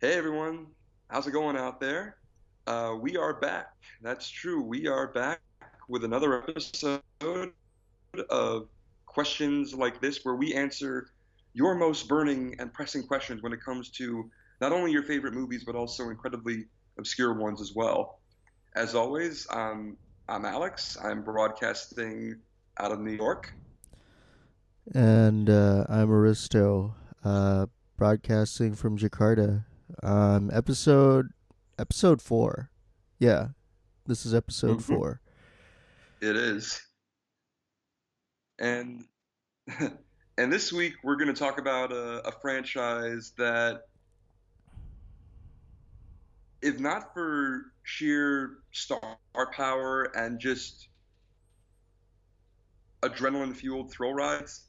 Hey everyone, how's it going out there? Uh, we are back. That's true. We are back with another episode of questions like this, where we answer your most burning and pressing questions when it comes to not only your favorite movies, but also incredibly obscure ones as well. As always, I'm Alex. I'm broadcasting out of New York. And uh, I'm Aristo, uh, broadcasting from Jakarta. Um, episode episode four. Yeah, this is episode Mhm. four. It is. And and this week we're going to talk about a, a franchise that, if not for sheer star power and just adrenaline fueled thrill rides,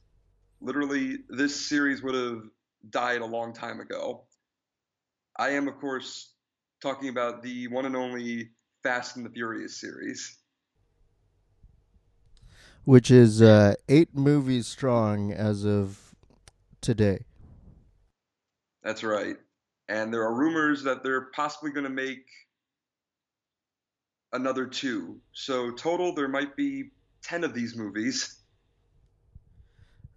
literally this series would have died a long time ago. I am, of course, talking about the one and only Fast and the Furious series. which is uh, eight movies strong as of today. That's right. And there are rumors that they're possibly going to make another two. So total, there might be ten of these movies.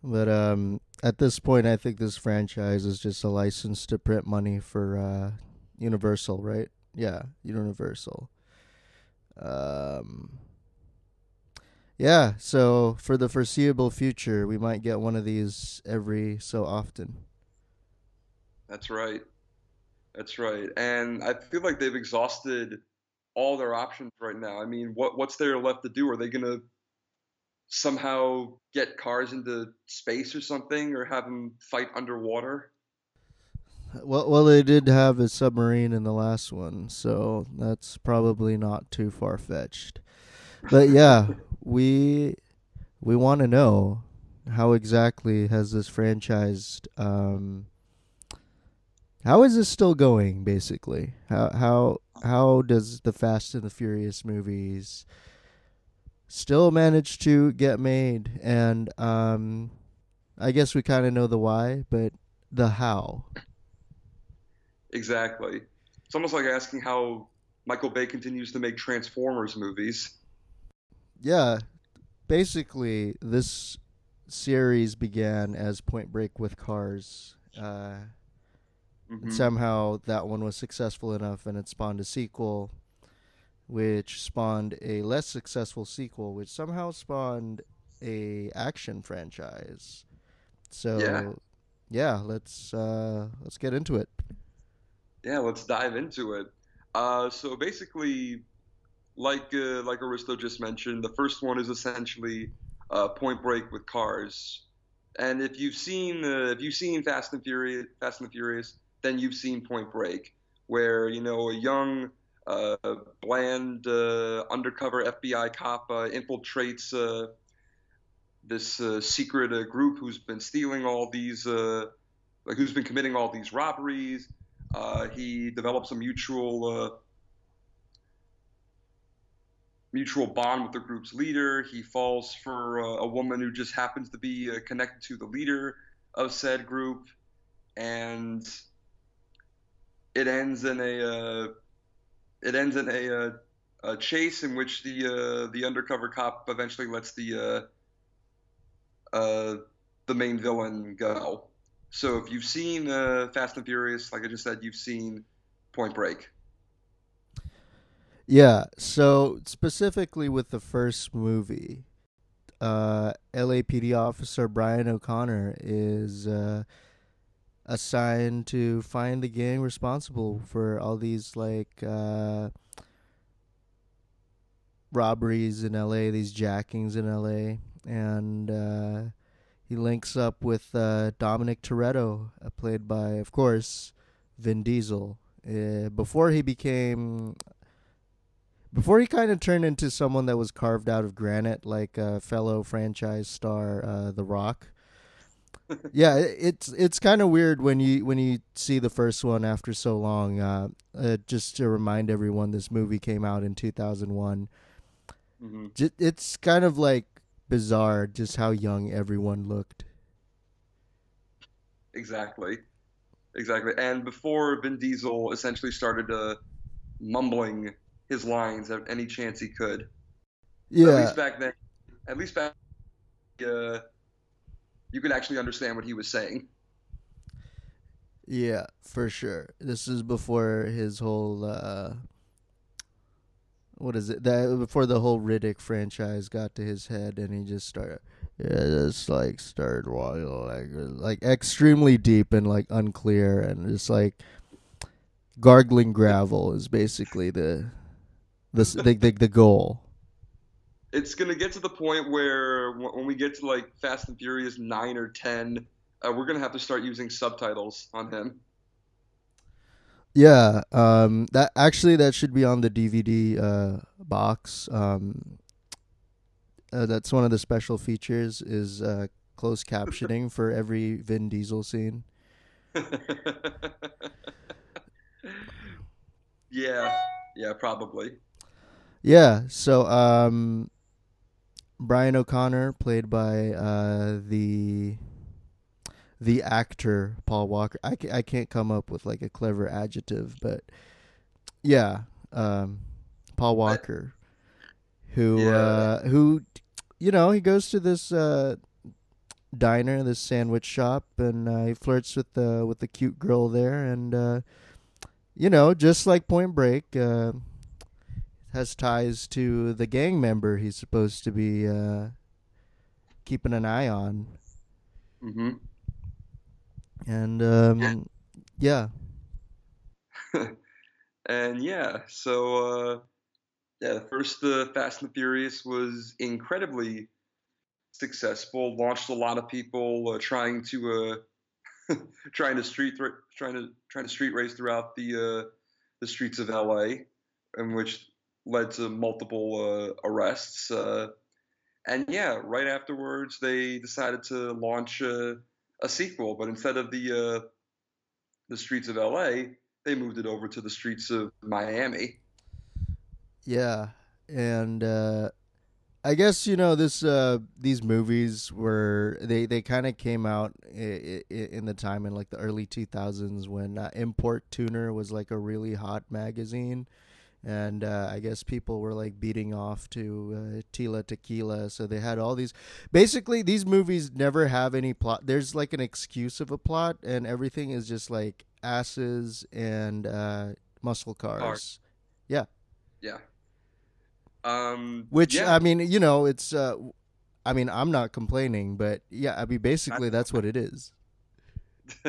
But um, at this point, I think this franchise is just a license to print money for uh, Universal, right? Yeah, Universal. Um, yeah, so for the foreseeable future, we might get one of these every so often. That's right. That's right. And I feel like they've exhausted all their options right now. I mean, what what's there left to do? Are they going to somehow get cars into space or something, or have them fight underwater? Well, well, they did have a submarine in the last one, so that's probably not too far fetched. But yeah, we we want to know how exactly has this franchise um how is this still going basically? How how how does the Fast and the Furious movies still managed to get made and um I guess we kind of know the why, but the how. Exactly. It's almost like asking how Michael Bay continues to make Transformers movies. Yeah, basically, this series began as Point Break with cars. Uh, and Mhm. somehow that one was successful enough, and it spawned a sequel, which spawned a less successful sequel, which somehow spawned a action franchise. So, Yeah. yeah, let's uh, let's get into it. Yeah, let's dive into it. Uh, so basically, like uh, like Aristo just mentioned, the first one is essentially uh, Point Break with cars. And if you've seen uh, if you've seen Fast and Furious, Fast and the Furious, then you've seen Point Break, where you know a young, uh, bland uh, undercover FBI cop uh, infiltrates uh, this uh, secret uh, group who's been stealing all these, like who's been committing all these robberies. He develops a mutual mutual bond with the group's leader. He falls for a woman who just happens to be connected to the leader of said group, and it ends in a it ends in a, uh, a chase in which the uh, the undercover cop eventually lets the uh, the main villain go. So if you've seen Fast and Furious, like I just said, you've seen Point Break. Yeah, so specifically with the first movie, uh, LAPD officer Brian O'Connor is uh, assigned to find the gang responsible for all these like uh, robberies in LA, these jackings in LA, and uh, he links up with uh, Dominic Toretto, uh, played by, of course, Vin Diesel. Uh, before he became before he kind of turned into someone that was carved out of granite, like a fellow franchise star, uh, The Rock. Yeah, it's it's kind of weird when you when you see the first one after so long. Uh, uh, just to remind everyone, this movie came out in two thousand one. hmm J- It's kind of like bizarre just how young everyone looked. Exactly. exactly. And before Vin Diesel essentially started uh, mumbling his lines at any chance he could. Yeah. At least back then. At least back. Uh, you could actually understand what he was saying. Yeah, for sure. This is before his whole uh what is it? That before the whole Riddick franchise got to his head and he just started yeah, just like started walking like like extremely deep and like unclear and just like gargling gravel is basically the the the, the, the goal. It's gonna get to the point where when we get to like Fast and Furious nine or ten, uh, we're gonna have to start using subtitles on him. Yeah, um, that actually that should be on the DVD uh, box. Um, uh, that's one of the special features is uh, closed captioning for every Vin Diesel scene. yeah, yeah, probably. Yeah, so um, Brian O'Connor, played by uh, the the actor Paul Walker. I, ca- I can't come up with like a clever adjective, but yeah, um, Paul Walker, who Yeah. uh, who you know he goes to this uh, diner, this sandwich shop, and uh, he flirts with the with the cute girl there, and uh, you know just like Point Break. Has ties to the gang member he's supposed to be uh, keeping an eye on. hmm And um, yeah, and yeah, so uh, yeah, the first uh, Fast and the Furious was incredibly successful. Launched a lot of people uh, trying to uh, trying to street trying to trying to street race throughout the uh, the streets of LA, in which led to multiple uh, arrests. Uh, and yeah, right afterwards they decided to launch uh, a sequel, but instead of the uh, the streets of LA, they moved it over to the streets of Miami. yeah, and uh, I guess you know this. Uh, these movies were they they kind of came out i- i- in the time in like the early two thousands when Import Tuner was like a really hot magazine. And uh, I guess people were like beating off to uh, Tila Tequila, so they had all these. Basically, these movies never have any plot. There's like an excuse of a plot, and everything is just like asses and uh, muscle cars. Cars. Yeah. Yeah. Um, Which yeah. I mean, you know, it's. Uh, I mean, I'm not complaining, but yeah, I mean, basically, that's what it is.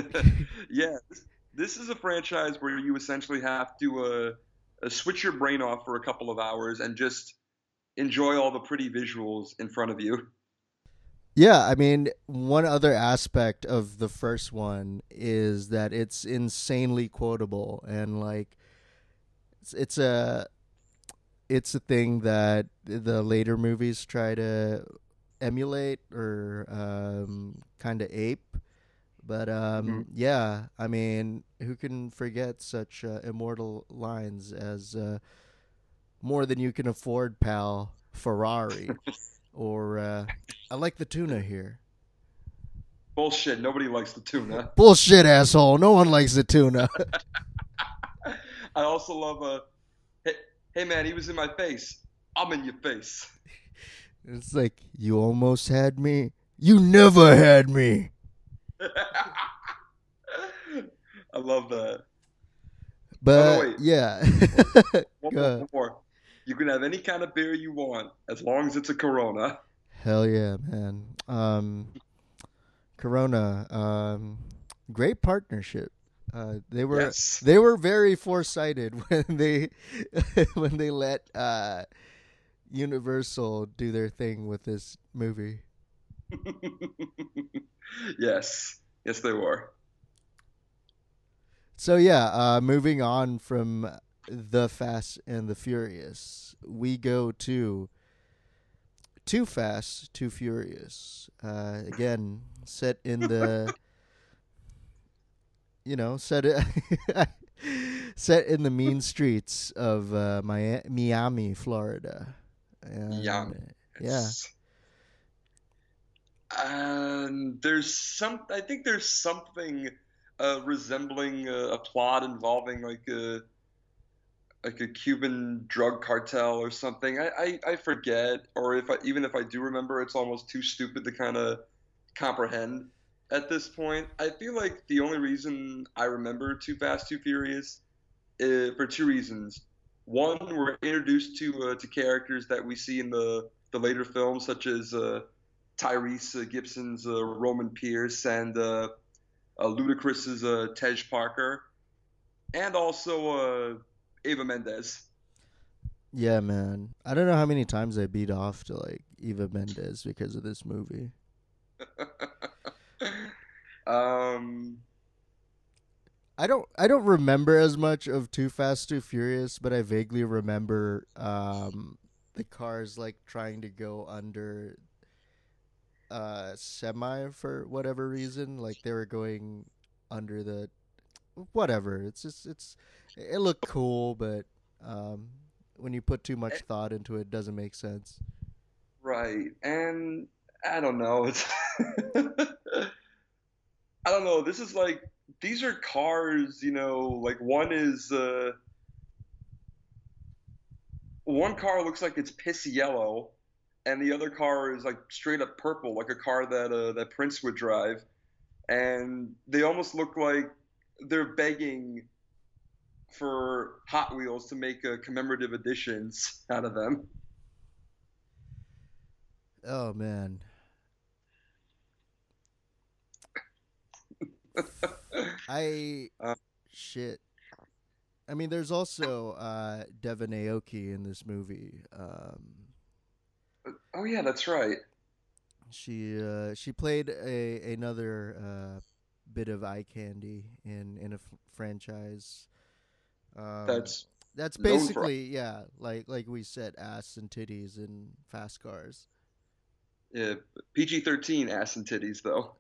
yeah, this, this is a franchise where you essentially have to uh, switch your brain off for a couple of hours and just enjoy all the pretty visuals in front of you. Yeah, I mean, one other aspect of the first one is that it's insanely quotable and like it's, it's a it's a thing that the later movies try to emulate or um, kind of ape. But um, Mhm. yeah, I mean, who can forget such uh, immortal lines as uh, "More than you can afford, pal." Ferrari, or uh, I like the tuna here. Bullshit. Nobody likes the tuna. Bullshit, asshole. No one likes the tuna. I also love uh, hey, hey man, he was in my face. I'm in your face. it's like you almost had me. You never had me. I love that. But wait. yeah, One more, one more. You can have any kind of beer you want as long as it's a Corona. hell yeah, man. Um, Corona, um, great partnership. Uh, they were Yes. they were very foresighted when they when they let uh, Universal do their thing with this movie. Yes. Yes, they were. So yeah, uh, moving on from the Fast and the Furious, we go to Too Fast, Too Furious. Uh, again, set in the you know set it set in the mean streets of uh, Miami, Florida. And. Yeah. It's- Um, there's some. I think there's something uh, resembling a, a plot involving like a like a Cuban drug cartel or something. I, I, I forget, or if I, even if I do remember, it's almost too stupid to kind of comprehend at this point. I feel like the only reason I remember Too Fast, Too Furious uh, for two reasons. One, we're introduced to uh, to characters that we see in the the later films, such as uh, Tyrese uh, Gibson's uh, Roman Pierce and uh, Ludacris's Tej Parker, and also Eva Mendes. Yeah, man. I don't know how many times I beat off to like Eva Mendes because of this movie. um I don't I don't remember as much of Too Fast Too Furious, but I vaguely remember um the cars like trying to go under uh semi for whatever reason, like they were going under the whatever. It's just it's it looked cool, but um, when you put too much thought into it, it doesn't make sense. Right, and I don't know. It's I don't know. This is like these are cars. You know, like one is. Uh, one car looks like it's piss yellow, and the other car is like straight up purple, like a car that uh, that Prince would drive, and they almost look like they're begging for Hot Wheels to make uh, commemorative editions out of them. Oh man. I uh, shit. I mean, there's also uh, Devon Aoki in this movie. Um, oh yeah, that's right. She uh, she played a another uh, bit of eye candy in in a f- franchise. Um, that's that's basically for... yeah, like like we said, ass and titties in fast cars. Yeah, PG thirteen ass and titties though.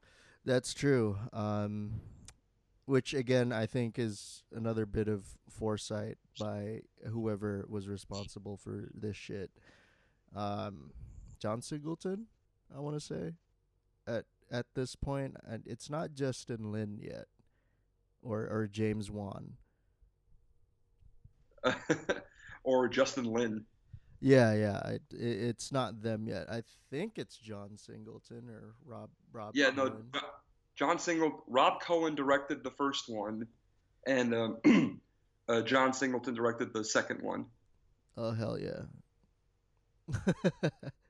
That's true. Um, which again, I think is another bit of foresight by whoever was responsible for this shit. Um, John Singleton, I want to say, at at this point, and it's not Justin Lin yet, or or James Wan, or Justin Lin. Yeah, yeah, it, it, it's not them yet. I think it's John Singleton or Rob Rob. Yeah, Cohen. no, John Singleton. Rob Cohen directed the first one, and um, uh, John Singleton directed the second one. Oh hell yeah!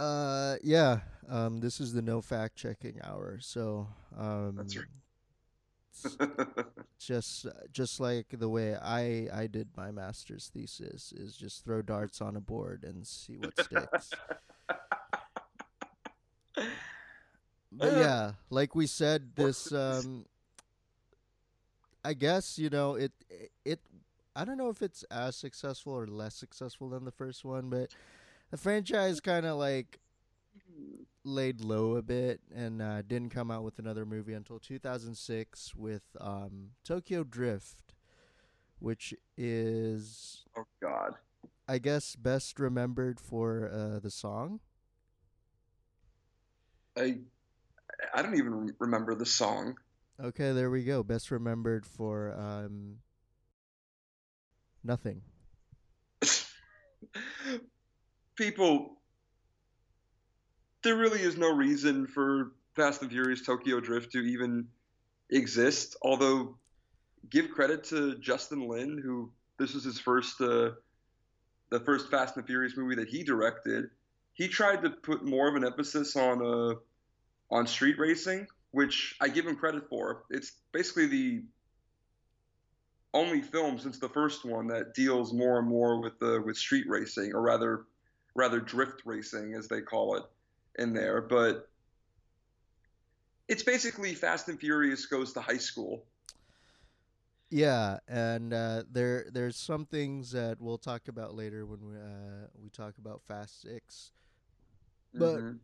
uh, yeah. Um, this is the no fact checking hour, so um, that's right. just just like the way I I did my master's thesis is just throw darts on a board and see what sticks. but yeah, like we said, this um, I guess you know it it I don't know if it's as successful or less successful than the first one, but the franchise kind of like laid low a bit and uh, didn't come out with another movie until 2006 with um, Tokyo Drift, which is oh god, I guess best remembered for uh, the song. I I don't even remember the song. Okay, there we go. Best remembered for um, nothing. People there really is no reason for Fast and Furious Tokyo Drift to even exist. Although, give credit to Justin Lin, who this was his first, uh, the first Fast and Furious movie that he directed. He tried to put more of an emphasis on uh, on street racing, which I give him credit for. It's basically the only film since the first one that deals more and more with the with street racing, or rather, rather drift racing, as they call it in there, but it's basically Fast and Furious goes to high school. Yeah, and uh, there there's some things that we'll talk about later when we uh, we talk about Fast Six, but mm-hmm.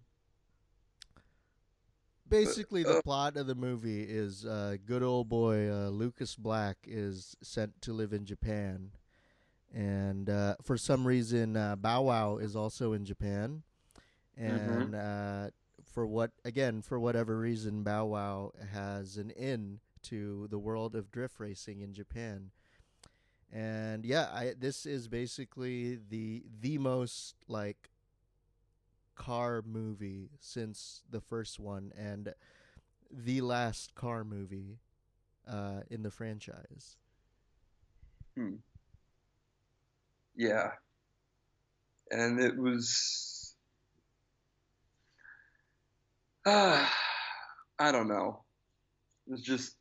basically but, uh, the plot of the movie is uh, good old boy uh, Lucas Black is sent to live in Japan, and uh, for some reason Bow Wow is also in Japan, Mm-hmm. and mm-hmm. uh, for what again for whatever reason Bow Wow has an in to the world of drift racing in Japan. And yeah, I this is basically the the most like car movie since the first one and the last car movie uh, in the franchise. Hmm. Yeah. And it was. Uh, I don't know. It's just.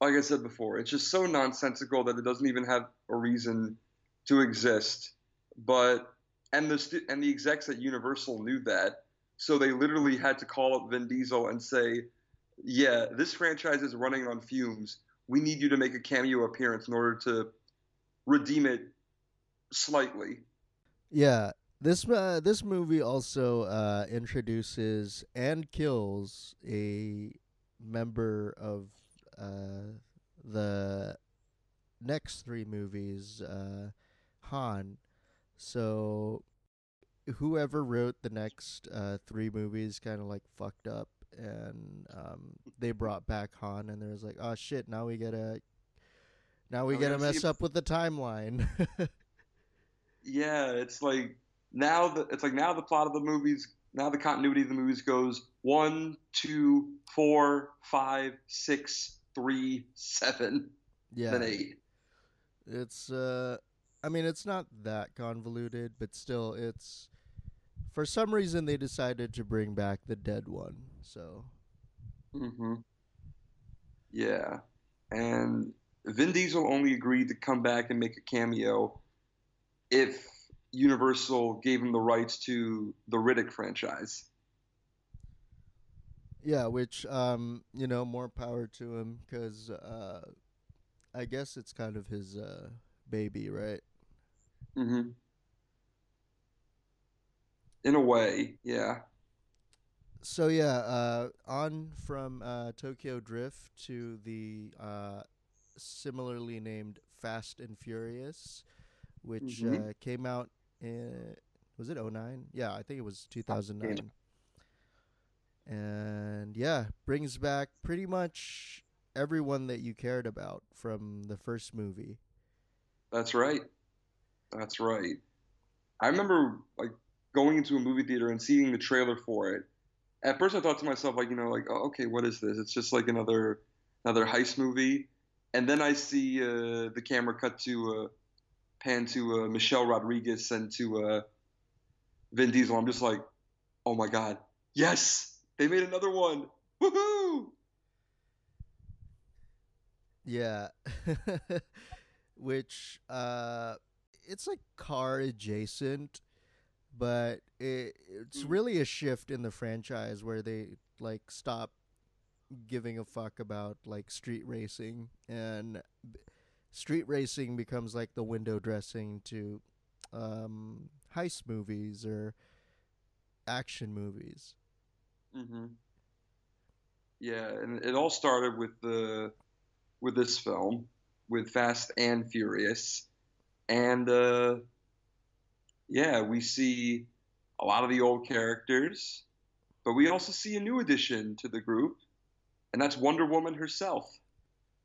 Like I said before, it's just so nonsensical that it doesn't even have a reason to exist. But and the and the execs at Universal knew that, so they literally had to call up Vin Diesel and say, "Yeah, this franchise is running on fumes. We need you to make a cameo appearance in order to redeem it slightly." Yeah, this uh, this movie also uh, introduces and kills a member of uh, the next three movies, uh, Han. So whoever wrote the next uh, three movies kind of like fucked up, and um, they brought back Han, and there's like, oh shit, now we gotta, now we gotta mess see- up with the timeline. Yeah, it's like now the it's like now the plot of the movies now the continuity of the movies goes one, two, four, five, six, three, seven, yeah, then eight. It's uh I mean it's not that convoluted, but still it's for some reason they decided to bring back the dead one. So hmm Yeah, and Vin Diesel only agreed to come back and make a cameo if Universal gave him the rights to the Riddick franchise. yeah, which um you know more power to him cuz uh I guess it's kind of his uh baby, right? Mm-hmm. In a way, yeah. So yeah, uh on from uh Tokyo Drift to the uh similarly named Fast and Furious which Mhm. uh, came out in was it 09? Yeah, I think it was 2009. And yeah, brings back pretty much everyone that you cared about from the first movie. That's right. That's right. I remember like going into a movie theater and seeing the trailer for it. At first, I thought to myself, like, you know, like, oh, okay, what is this? It's just like another another heist movie. And then I see uh, the camera cut to uh, pan to uh, Michelle Rodriguez and to uh, Vin Diesel. I'm just like, oh my god, yes, they made another one. Woohoo! Yeah. Which uh it's like car adjacent, but it, it's Mhm. really a shift in the franchise where they like stop giving a fuck about like street racing and street racing becomes like the window dressing to um heist movies or action movies. hmm Yeah, and it all started with the with this film, with Fast and Furious, and uh, yeah, we see a lot of the old characters, but we also see a new addition to the group, and that's Wonder Woman herself.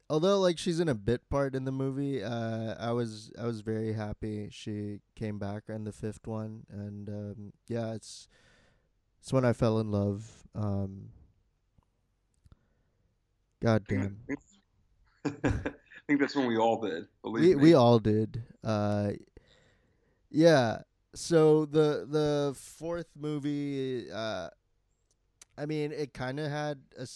Although like she's in a bit part in the movie, uh, I was I was very happy she came back in the fifth one, and um, yeah, it's it's when I fell in love. Um, God damn, I think that's when we all did. we me. we all did. Uh, yeah. So the the fourth movie, uh, I mean, it kind of had a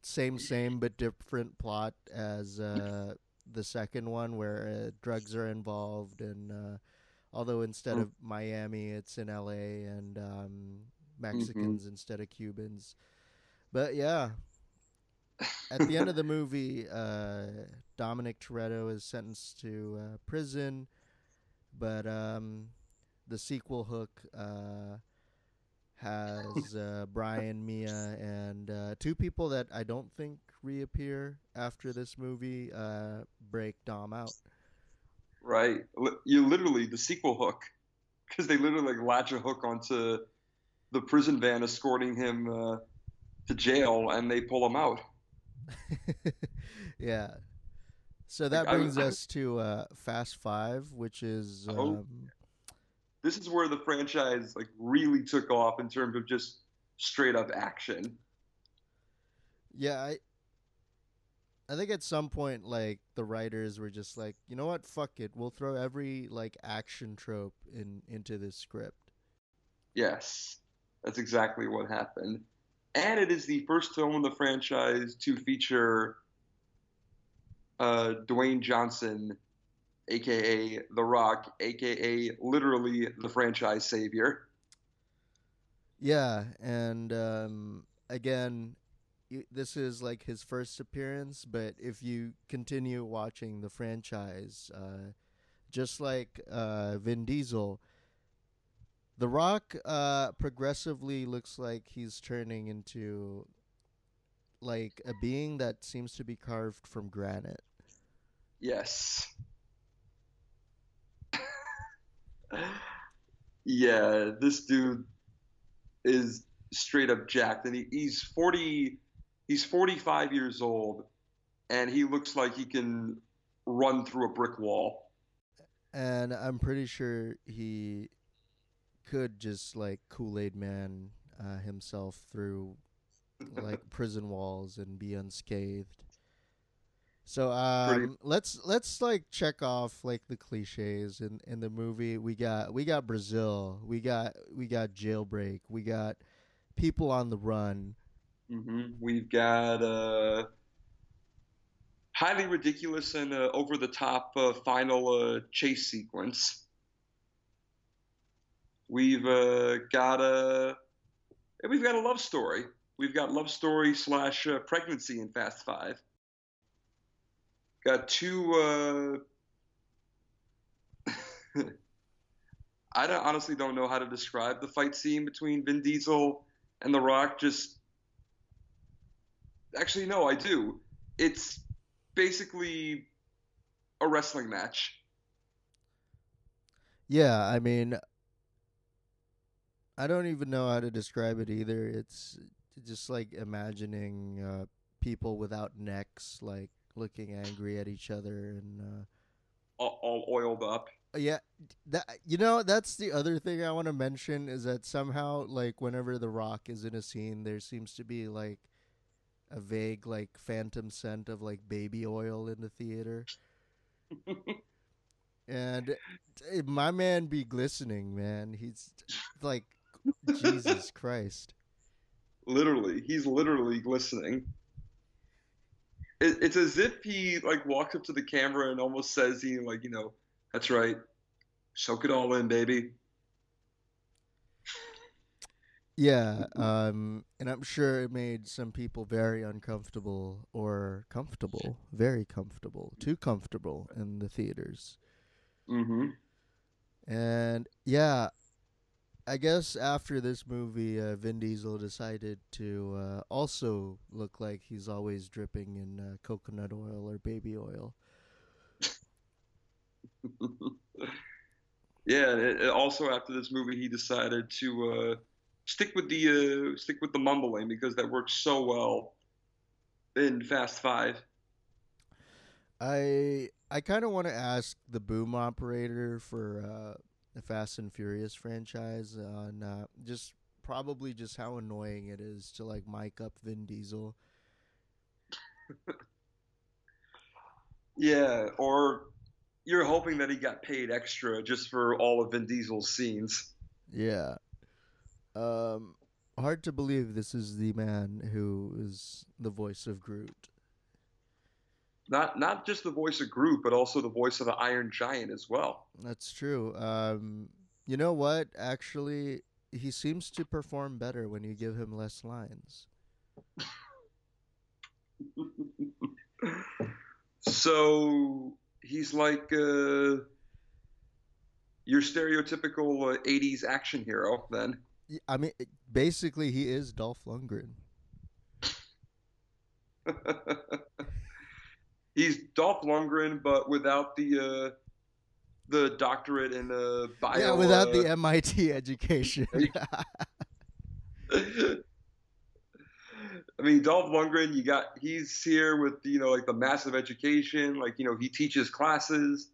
same same but different plot as uh, the second one, where uh, drugs are involved, and uh, although instead Mm. of Miami, it's in L.A. and um, Mexicans instead of Cubans. But yeah, at the end of the movie, uh, Dominic Toretto is sentenced to uh, prison, but um, the sequel hook uh, has uh, Brian, Mia, and uh, two people that I don't think reappear after this movie uh, break Dom out. Right. You literally the sequel hook because they literally like latch a hook onto the prison van escorting him uh, to jail, and they pull him out. yeah. So that Like, brings I- us to uh, Fast Five, which is Oh. um, This is where the franchise like really took off in terms of just straight up action. yeah. I I think at some point, like the writers were just like, you know what, fuck it, we'll throw every like action trope in into this script. Yes, that's exactly what happened. And it is the first film in the franchise to feature uh, Dwayne Johnson, aka The Rock, aka literally the franchise savior. Yeah, and um, again, this is like his first appearance, but if you continue watching the franchise, uh, just like uh, Vin Diesel, The Rock uh, progressively looks like he's turning into like a being that seems to be carved from granite. Yes. Yeah, this dude is straight up jacked, and he, he's forty. He's forty-five years old, and he looks like he can run through a brick wall. And I'm pretty sure he could just like Kool Aid Man uh, himself through like prison walls and be unscathed. So um, let's let's like check off like the cliches in, in the movie. We got we got Brazil, we got we got jailbreak, we got people on the run. hmm We've got uh, highly ridiculous and uh, over-the-top uh, final uh, chase sequence. We've uh, got a we've got a love story. We've got love story slash uh, pregnancy in Fast Five. Got two. Uh, I don't, honestly don't know how to describe the fight scene between Vin Diesel and The Rock. Just actually, no, I do. It's basically a wrestling match. Yeah, I mean, I don't even know how to describe it either. It's just like imagining uh, people without necks, like looking angry at each other, and uh, all, all oiled up. yeah, that you know that's the other thing I want to mention is that somehow, like, whenever The Rock is in a scene, there seems to be like a vague, like, phantom scent of like baby oil in the theater. And eh, my man be glistening, man. He's like, Jesus Christ. Literally, he's literally glistening. It, it's as if he like walks up to the camera and almost says, "He like, you know, that's right, soak it all in, baby." Yeah, um, and I'm sure it made some people very uncomfortable or comfortable, very comfortable, too comfortable in the theaters. mm-hmm. And yeah, I guess after this movie, uh, Vin Diesel decided to uh, also look like he's always dripping in uh, coconut oil or baby oil. Yeah, it, it- also after this movie, he decided to uh, stick with the uh, stick with the mumbling because that works so well in Fast Five. I I kind of want to ask the boom operator for uh, the Fast and Furious franchise on uh, just probably just how annoying it is to like mic up Vin Diesel. Yeah, or you're hoping that he got paid extra just for all of Vin Diesel's scenes. Yeah. Um, hard to believe this is the man who is the voice of Groot. Not not just the voice of Groot, but also the voice of the Iron Giant as well. That's true. Um, you know what? Actually, he seems to perform better when you give him less lines. So he's like uh, your stereotypical uh, '80s action hero, then. I mean, basically, he is Dolph Lundgren. he's Dolph Lundgren, but without the uh, the doctorate in the bio. yeah, without uh, the MIT education. I mean, Dolph Lundgren, you got he's here with you know like the massive education, like you know he teaches classes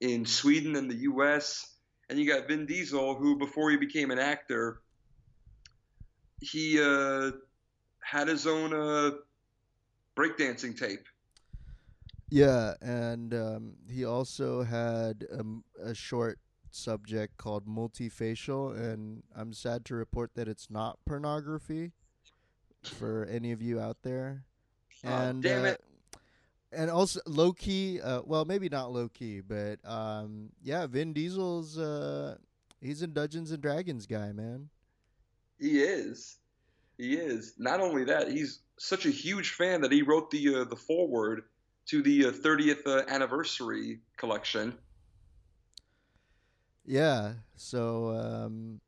in Sweden and the U.S. And you got Vin Diesel, who before he became an actor, he uh, had his own uh, breakdancing tape. Yeah, and um, he also had um, a short subject called multifacial, and I'm sad to report that it's not pornography for any of you out there. Oh, And damn uh, it. and also low key, uh, well, maybe not low key, but um, yeah, Vin Diesel's uh, he's a Dungeons and Dragons guy, man. He is. He is. Not only that, he's such a huge fan that he wrote the uh, the foreword to the uh, 30th uh, anniversary collection. Yeah, so um,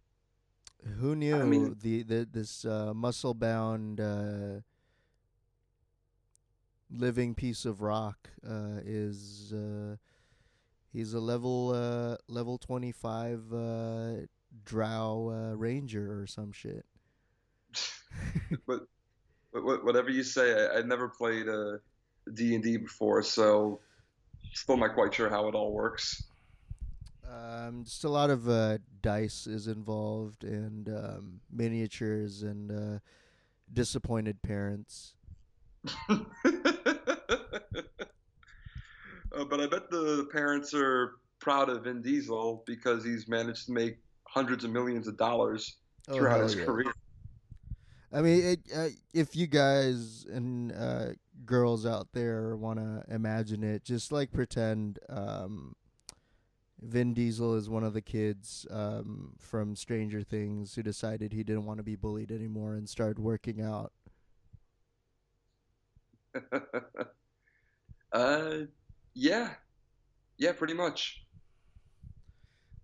who knew I mean- the, the this uh, muscle bound uh, living piece of rock uh, is uh, he's a level uh, level twenty five uh, Drow uh, ranger or some shit. but, but whatever you say, I, I'd never played uh, D and D before, so still not quite sure how it all works. Um, just a lot of uh, dice is involved and um, miniatures and uh, disappointed parents. uh, but I bet the parents are proud of Vin Diesel because he's managed to make hundreds of millions of dollars Oh, throughout his yeah. career. I mean, it, uh, if you guys and uh, girls out there want to imagine it, just like pretend um, Vin Diesel is one of the kids um, from Stranger Things who decided he didn't want to be bullied anymore and started working out. uh, yeah, yeah, pretty much.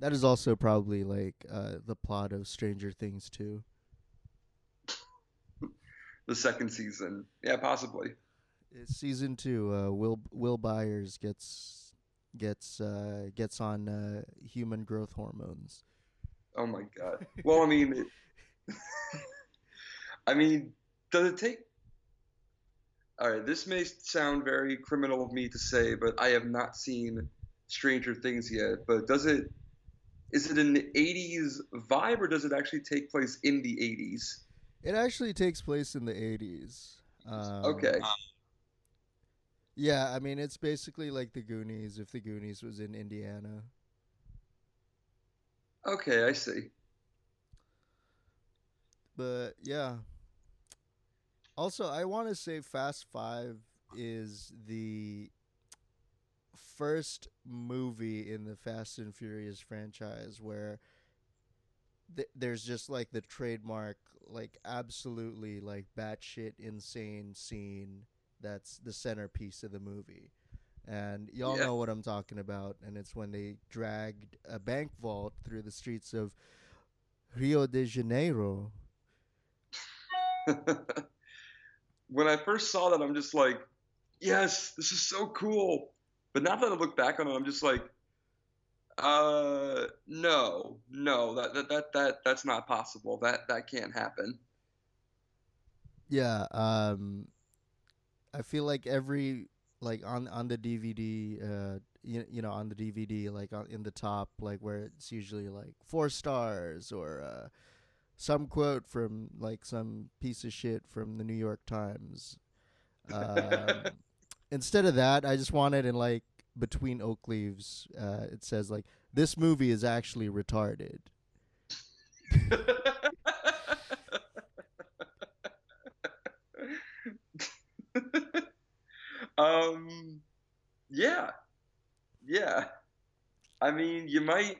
That is also probably like uh, the plot of Stranger Things too. The second season, yeah, possibly. It's season two. Uh, Will Will Byers gets gets uh, gets on uh, human growth hormones. Oh my god. Well, I mean, it, I mean, does it take? All right, this may sound very criminal of me to say, but I have not seen Stranger Things yet. But does it? Is it an '80s vibe, or does it actually take place in the '80s? It actually takes place in the 80s. Um, Okay. Yeah, I mean, it's basically like the Goonies if the Goonies was in Indiana. Okay, I see. But yeah. Also, I want to say Fast Five is the first movie in the Fast and Furious franchise where th- there's just like the trademark, like absolutely like batshit insane scene that's the centerpiece of the movie. And y'all Yeah. know what I'm talking about. And it's when they dragged a bank vault through the streets of Rio de Janeiro. when I first saw that, I'm just like, yes, this is so cool. But now that I look back on it, I'm just like, uh, no, no, that that that, that that's not possible. That that can't happen. Yeah, um I feel like every like on on the DVD uh you, you know on the DVD like on, in the top like where it's usually like 4 stars or uh some quote from like some piece of shit from the New York Times. Um instead of that, I just wanted in like between oak leaves uh it says like this movie is actually retarded. um, yeah, yeah. I mean, you might.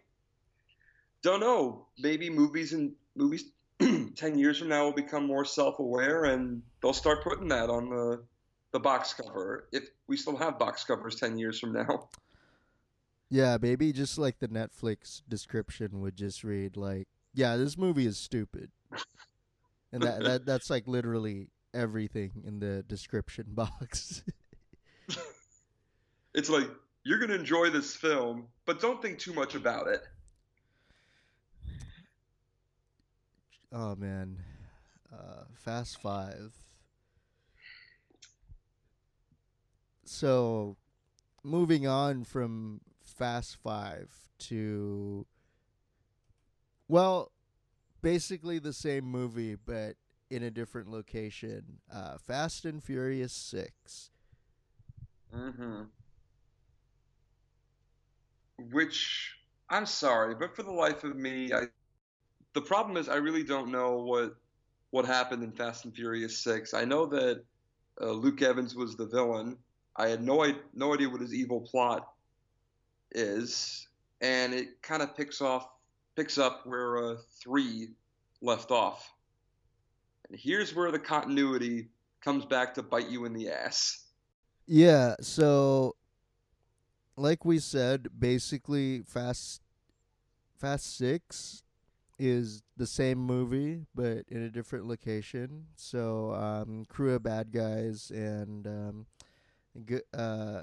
Don't know. Maybe movies and movies ten years from now will become more self-aware, and they'll start putting that on the the box cover. If we still have box covers ten years from now. Yeah, maybe just like the Netflix description would just read like, "Yeah, this movie is stupid," and that, that that's like literally everything in the description box. It's like you're gonna enjoy this film, but don't think too much about it. Oh man, uh, Fast Five. So, moving on from Fast Five to, well, basically the same movie, but in a different location. Uh, Fast and Furious Six. Mm-hmm. Which I'm sorry, but for the life of me, I the problem is I really don't know what what happened in Fast and Furious Six. I know that uh, Luke Evans was the villain. I had no no idea what his evil plot is, and it kind of picks off picks up where uh, three left off. And here's where the continuity comes back to bite you in the ass. Yeah, so like we said, basically Fast Fast 6 is the same movie but in a different location. So, um, crew of bad guys and um, uh,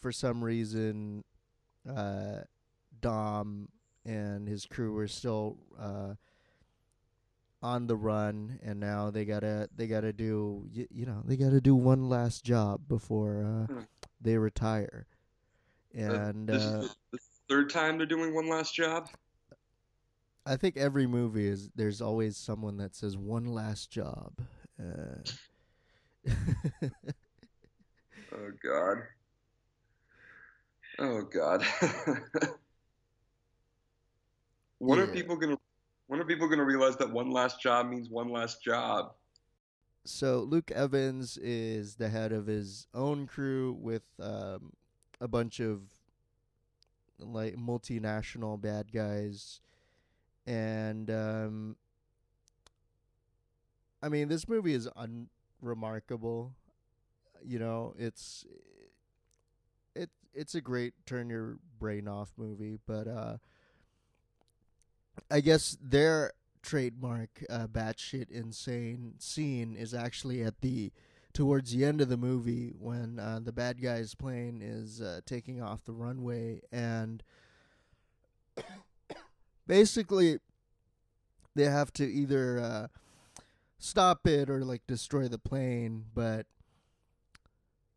for some reason uh, Dom and his crew were still uh, on the run, and now they gotta they gotta do you, you know they gotta do one last job before uh, hmm. they retire. And uh, this uh, is the third time they're doing one last job. I think every movie is there's always someone that says one last job. Uh, oh God. Oh God. when yeah. are people gonna when are people to realize that one last job means one last job? So Luke Evans is the head of his own crew with um, a bunch of like multinational bad guys, and um, I mean this movie is unremarkable. You know, it's it it's a great turn your brain off movie, but uh, I guess their trademark uh, batshit insane scene is actually at the towards the end of the movie when uh, the bad guy's plane is uh, taking off the runway and basically they have to either uh, stop it or like destroy the plane but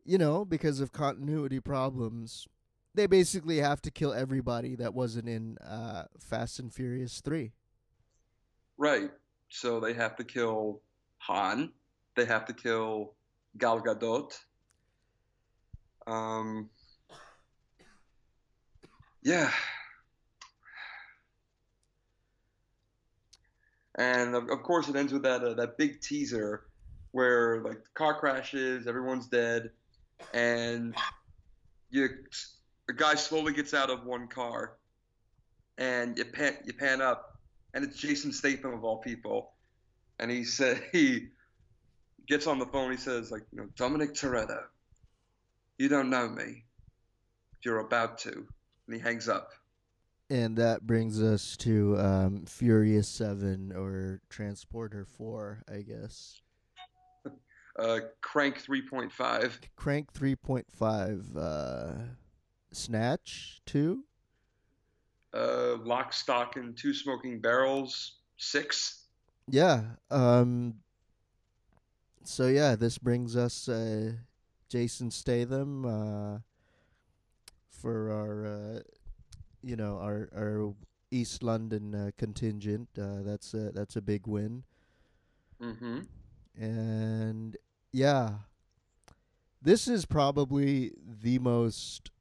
you know because of continuity problems they basically have to kill everybody that wasn't in uh, Fast and Furious Three. Right. So they have to kill Han. They have to kill Gal Gadot. Um. Yeah. And of, of course, it ends with that uh, that big teaser where like the car crashes, everyone's dead, and you the guy slowly gets out of one car, and you pan you pan up, and it's Jason Statham of all people, and he said he gets on the phone. He says like, you know, Dominic Toretto, you don't know me. You're about to, and he hangs up. And that brings us to um, Furious Seven or Transporter Four, I guess. Uh, Crank 3.5. Crank 3.5. Uh, Snatch two. Uh, Lock, Stock, and Two Smoking Barrels six. Yeah. Um. So yeah, this brings us uh, Jason Statham uh, for our, uh, you know, our our East London uh, contingent. Uh, that's a that's a big win. Mm-hmm. And yeah, this is probably the most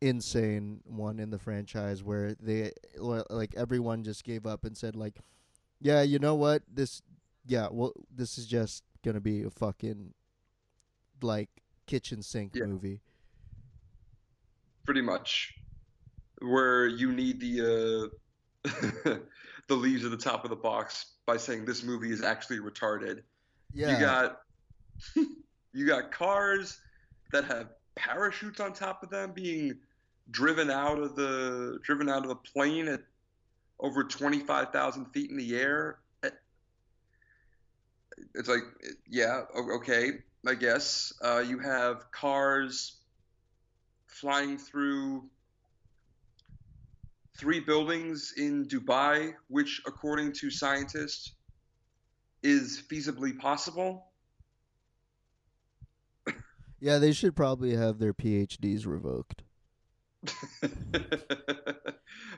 insane one in the franchise where they like everyone just gave up and said like yeah you know what this yeah well this is just gonna be a fucking like kitchen sink yeah. movie pretty much where you need the uh the leaves at the top of the box by saying this movie is actually retarded yeah you got you got cars that have parachutes on top of them being driven out of the driven out of the plane at over 25,000 feet in the air. It's like, yeah, okay, I guess. Uh, you have cars flying through three buildings in Dubai, which, according to scientists, is feasibly possible. Yeah, they should probably have their PhDs revoked.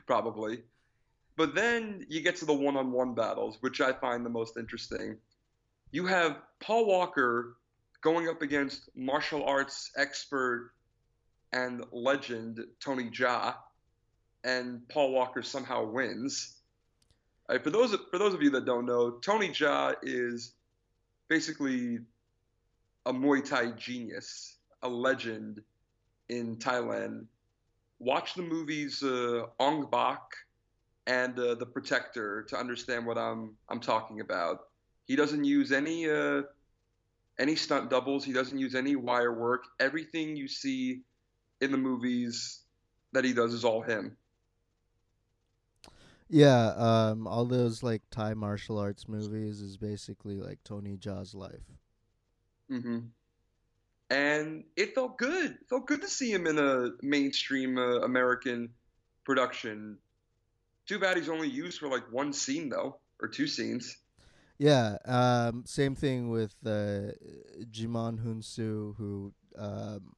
probably. But then you get to the one on one battles, which I find the most interesting. You have Paul Walker going up against martial arts expert and legend Tony Jaa, and Paul Walker somehow wins. Right, for those for those of you that don't know, Tony Jaa is basically a Muay Thai genius, a legend in Thailand. Watch the movies uh, Ong Bak and uh, The Protector to understand what I'm I'm talking about. He doesn't use any uh, any stunt doubles. He doesn't use any wire work. Everything you see in the movies that he does is all him. Yeah, um, all those like Thai martial arts movies is basically like Tony Jaa's life. hmm And it felt good. It felt good to see him in a mainstream uh, American production. Too bad he's only used for like one scene though, or two scenes. Yeah, um, same thing with uh, Djimon Hounsou, who um,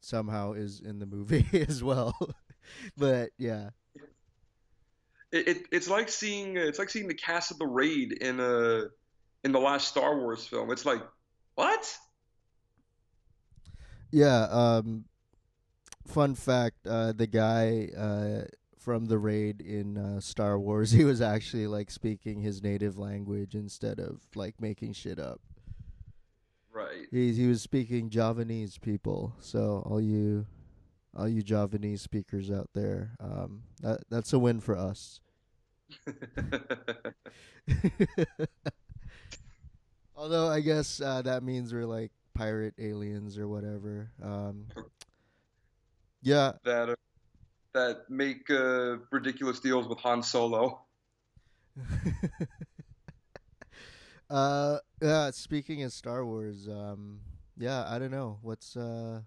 somehow is in the movie as well. but yeah, It, it it's like seeing it's like seeing the cast of the raid in a in the last Star Wars film. It's like what? yeah. Um, fun fact: uh, the guy uh, from the raid in uh, Star Wars, he was actually like speaking his native language instead of like making shit up. Right. He he was speaking Javanese people. So all you all you Javanese speakers out there, um, that that's a win for us. Although I guess uh, that means we're like pirate aliens or whatever. Um, yeah, that uh, that make uh, ridiculous deals with Han Solo. uh, yeah. Speaking of Star Wars, um, yeah, I don't know what's uh,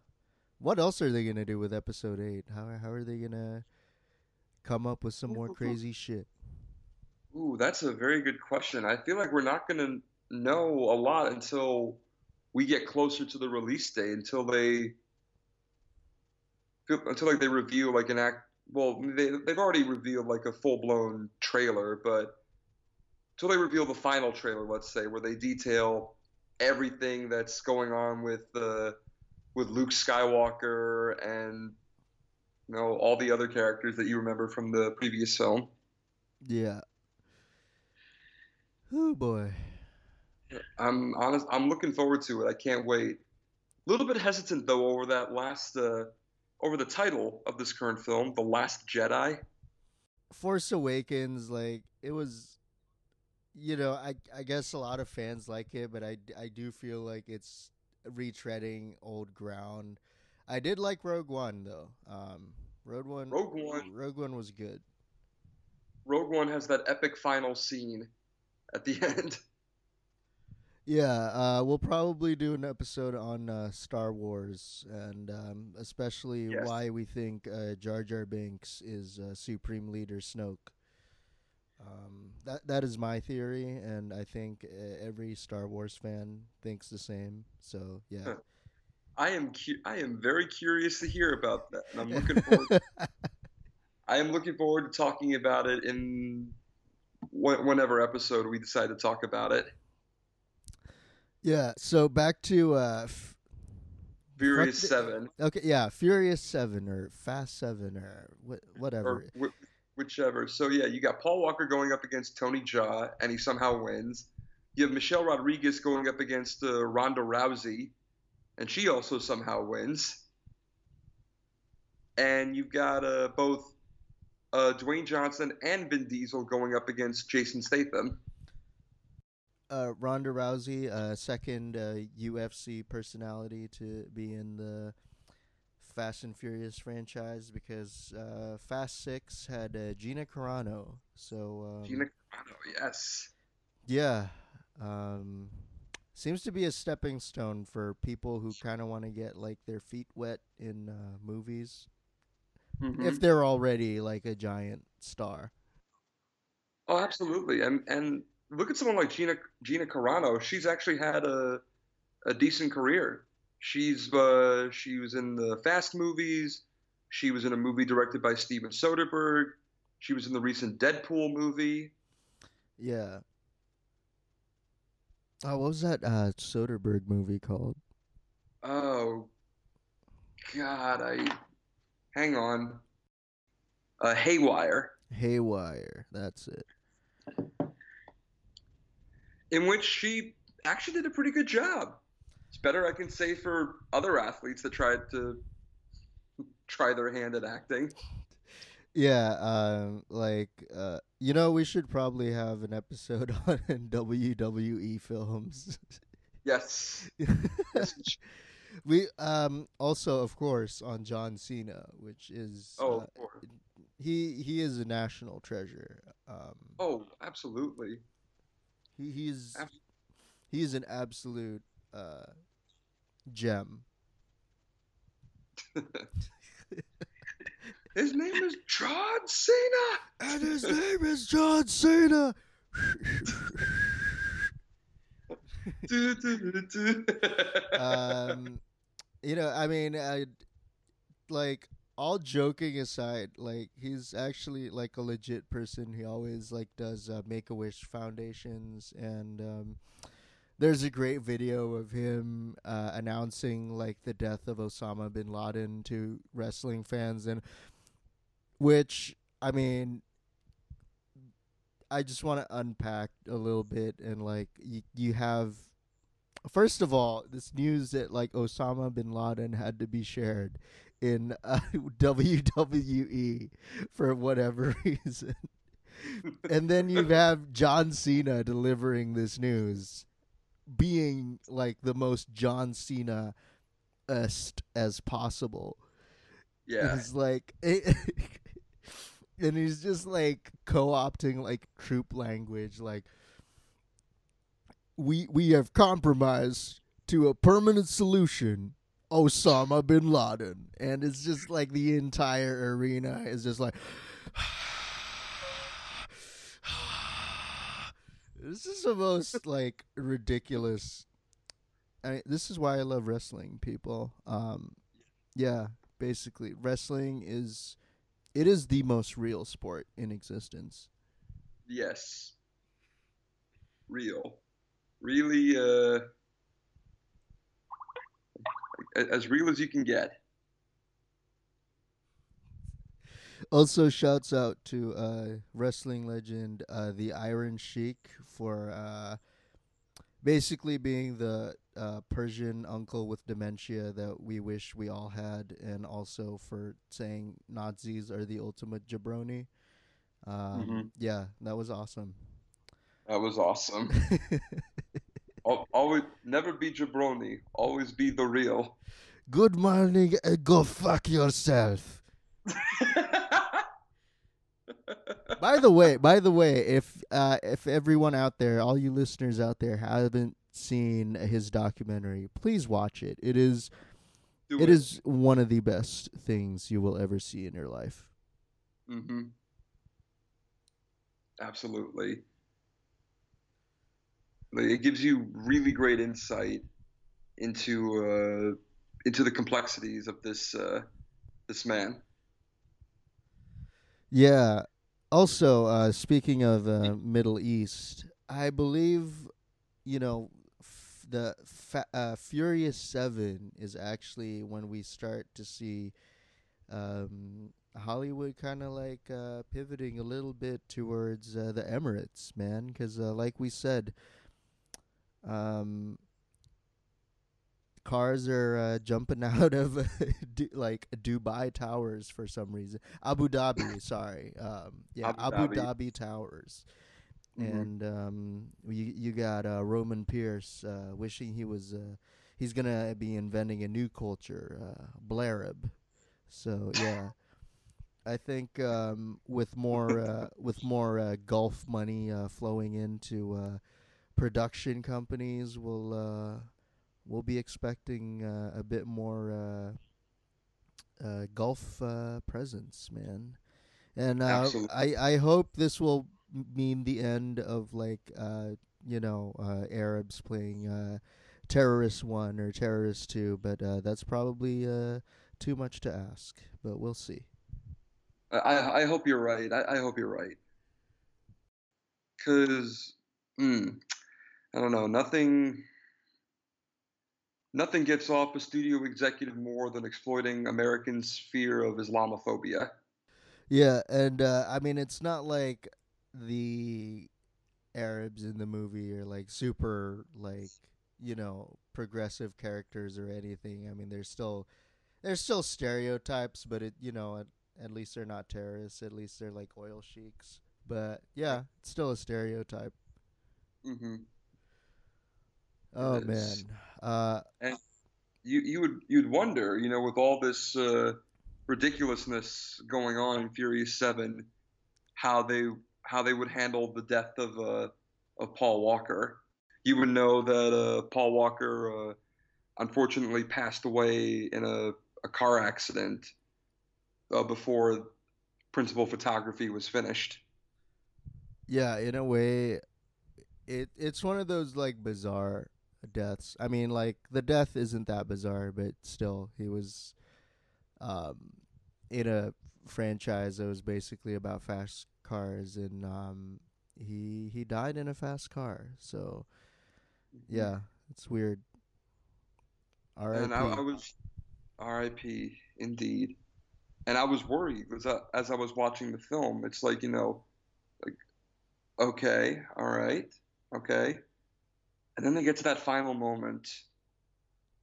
what else are they gonna do with Episode Eight? How how are they gonna come up with some more crazy shit? Ooh, that's a very good question. I feel like we're not going to know a lot until we get closer to the release date, until they until like they reveal like an act. Well, they they've already revealed like a full blown trailer, but until they reveal the final trailer, let's say, where they detail everything that's going on with uh, with Luke Skywalker and you know all the other characters that you remember from the previous film. Yeah. Oh boy. I'm honest. I'm looking forward to it. I can't wait. A little bit hesitant though over that last, uh, over the title of this current film, The Last Jedi. Force Awakens, like it was, you know, I I guess a lot of fans like it, but I I do feel like it's retreading old ground. I did like Rogue One though. Um, Rogue One, Rogue One, Rogue One was good. Rogue One has that epic final scene at the end. Yeah, uh, we'll probably do an episode on uh, Star Wars and um, especially Yes. why we think uh, Jar Jar Binks is uh, Supreme Leader Snoke. Um, that that is my theory, and I think uh, every Star Wars fan thinks the same. So yeah, I am cu- I am very curious to hear about that, and I'm looking forward. I am looking forward to talking about it in wh- whenever episode we decide to talk about it. Yeah. So back to uh, f- Furious Seven, okay, yeah, Furious Seven or Fast Seven or wh- whatever. or wh- whichever. So yeah, you got Paul Walker going up against Tony Jaa, and he somehow wins. You have Michelle Rodriguez going up against uh, Ronda Rousey, and she also somehow wins. And you've got uh, both uh, Dwayne Johnson and Vin Diesel going up against Jason Statham. Uh, Ronda Rousey, uh, second uh, UFC personality to be in the Fast and Furious franchise because uh, Fast Six had uh, Gina Carano. So um, Gina Carano, yes. yeah, um, seems to be a stepping stone for people who kind of want to get like their feet wet in uh, movies Mhm. if they're already like a giant star. Oh, absolutely. And and look at someone like Gina Gina Carano. She's actually had a a decent career. She's uh, she was in the Fast movies. She was in a movie directed by Steven Soderbergh. She was in the recent Deadpool movie. Yeah. Oh, what was that uh, Soderbergh movie called? Oh God, I hang on. Uh, Haywire, Haywire. That's it. In which she actually did a pretty good job. It's better, I can say, for other athletes that tried to try their hand at acting. Yeah, um, like uh, you know, we should probably have an episode on WWE films. Yes. we um also, of course, on John Cena, which is Oh, uh, he he is a national treasure. Um, oh, absolutely. He he's he's an absolute uh gem. His name is John Cena. And his name is John Cena. Um, you know, I mean, I, like all joking aside, like he's actually like a legit person. He always like does uh, Make a Wish foundations, and um, there's a great video of him uh, announcing like the death of Osama bin Laden to wrestling fans, and which I mean. I just want to unpack a little bit and like you, you have First of all, this news that like Osama bin Laden had to be shared in uh, WWE for whatever reason. and then you have John Cena delivering this news being like the most John Cena est as possible. yeah. It's like and he's just like co-opting like troop language like we we have compromised to a permanent solution Osama bin Laden and it's just like the entire arena is just like this is the most like ridiculous I mean, this is why I love wrestling people um yeah basically wrestling is it is the most real sport in existence Yes. Real. Really, uh, as real as you can get. Also, shouts out to uh, wrestling legend uh, the Iron Sheik for uh, basically being the uh, Persian uncle with dementia that we wish we all had, and also for saying Nazis are the ultimate jabroni. Um, Mhm. Yeah, that was awesome. That was awesome. Al- Always, never be jabroni. Always be the real. Good morning, and go fuck yourself. by the way, by the way, if uh, if everyone out there, all you listeners out there, haven't seen his documentary, please watch it. It is Do it is one of the best things you will ever see in your life. Mm-hmm. Absolutely. Like, It gives you really great insight into uh, into the complexities of this uh, this man. Yeah. Also, uh, speaking of uh, Middle East, I believe, you know, f- the fa- uh, Furious Seven is actually when we start to see um, Hollywood kind of like uh, pivoting a little bit towards uh, the Emirates, man. Because, uh, like we said, um, cars are uh, jumping out of Du- like Dubai towers for some reason. Abu Dhabi, sorry. Um, yeah, Abu Abu Dhabi. Dhabi towers. Mhm. And um, you you got uh, Roman Pierce uh, wishing he was uh, he's gonna be inventing a new culture, uh, Blarib. So yeah, I think um, with more uh, with more uh, Gulf money uh, flowing into uh, production companies will uh, will be expecting uh, a bit more uh, uh, Gulf uh, presence, man. And uh, I I hope this will mean the end of like uh, you know uh, Arabs playing uh, terrorist one or terrorist two, but uh, that's probably uh, too much to ask. But we'll see. I I hope you're right. I, I hope you're right. Cause, mm, I don't know. Nothing. Nothing gets off a studio executive more than exploiting Americans' fear of Islamophobia. Yeah, and uh, I mean it's not like the Arabs in the movie are like super like you know progressive characters or anything. I mean there's still there's still stereotypes, but it you know at, at least they're not terrorists. At least they're like oil sheiks. But yeah, it's still a stereotype. hmm Oh man, uh, You you would you'd wonder, you know, with all this uh, ridiculousness going on in Furious Seven, how they how they would handle the death of uh, of Paul Walker. You would know that uh, Paul Walker uh, unfortunately passed away in a, a car accident uh, before principal photography was finished. yeah, in a way, it it's one of those like bizarre deaths. I mean, like the death isn't that bizarre, but still, he was um, in a franchise that was basically about fast cars, and um, he he died in a fast car. So yeah, it's weird. All right. And I, I was R.I.P. Indeed. And I was worried because I, as I was watching the film, it's like you know, like okay, all right, okay, and then they get to that final moment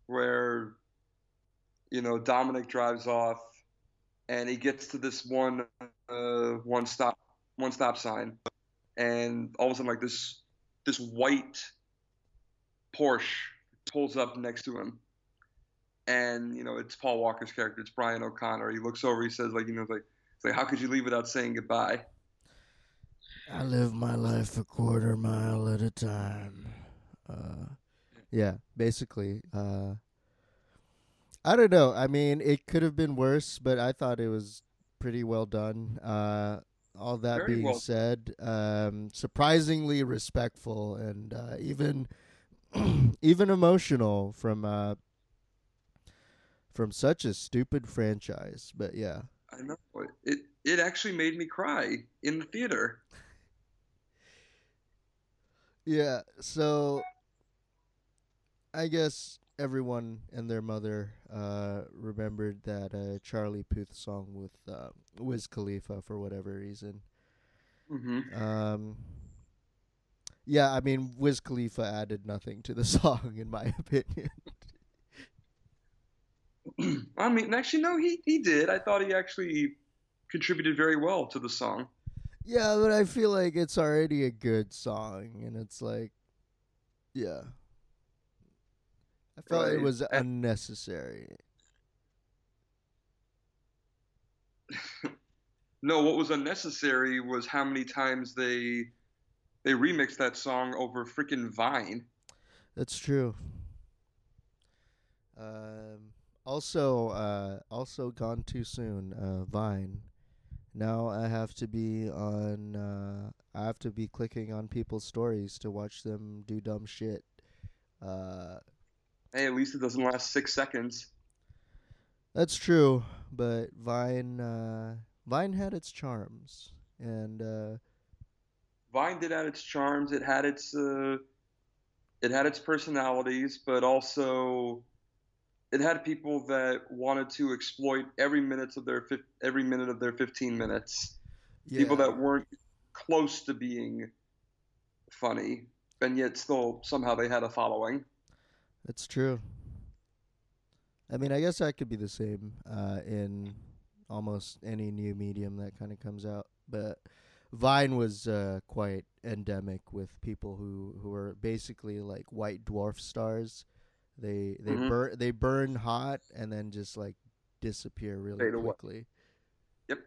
where you know Dominic drives off and he gets to this one uh, one stop one stop sign, and all of a sudden like this this white Porsche pulls up next to him and you know it's Paul Walker's character. It's Brian O'Connor. He looks over. He says like you know like like how could you leave without saying goodbye? I live my life a quarter mile at a time. Uh, yeah, basically. Uh, I don't know. I mean, it could have been worse, but I thought it was pretty well done. Uh, all that Very being well. said, um, surprisingly respectful and uh, even even emotional from uh, from such a stupid franchise. But yeah, I know it. It actually made me cry in the theater. yeah. So I guess everyone and their mother uh, remembered that uh, Charlie Puth song with uh, Wiz Khalifa for whatever reason. hmm Um, yeah, I mean, Wiz Khalifa added nothing to the song, in my opinion. I mean, actually, no, he he did. I thought he actually contributed very well to the song. yeah, but I feel like it's already a good song, and it's like, yeah. I felt it was unnecessary. No, what was unnecessary was how many times they they remixed that song over freaking Vine. That's true. Um, also, uh, also gone too soon. Uh, Vine. Now I have to be on. Uh, I have to be clicking on people's stories to watch them do dumb shit. Uh, Hey, at least it doesn't last six seconds. that's true, but Vine. Uh, Vine had its charms, and uh, Vine did have its charms. It had its uh, it had its personalities, but also it had people that wanted to exploit every minute of their fif- every minute of their 15 minutes. yeah, People that weren't close to being funny, and yet still somehow they had a following. That's true. I mean, I guess that could be the same uh, in almost any new medium that kind of comes out. But Vine was uh, quite endemic with people who, who were basically like white dwarf stars. They they Mhm. burn they burn hot and then just like disappear really quickly. Yep.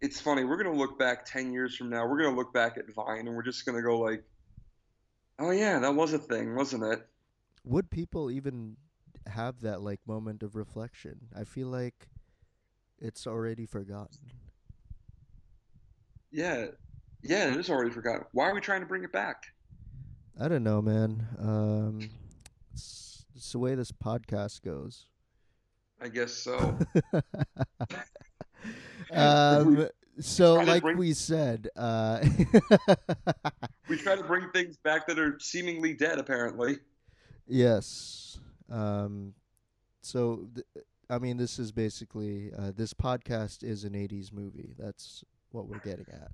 It's funny. We're gonna look back 10 years from now. We're gonna look back at Vine, and we're just gonna go like, Oh yeah, that was a thing, wasn't it? Would people even have that like moment of reflection? I feel like it's already forgotten. Yeah, yeah, it is already forgotten. Why are we trying to bring it back? I don't know, man. Um, it's, it's the way this podcast goes. I guess so. um, so, like bring we said, uh, we try to bring things back that are seemingly dead, apparently. Yes. Um, so, th- I mean, this is basically uh, this podcast is an '80s movie. That's what we're getting at.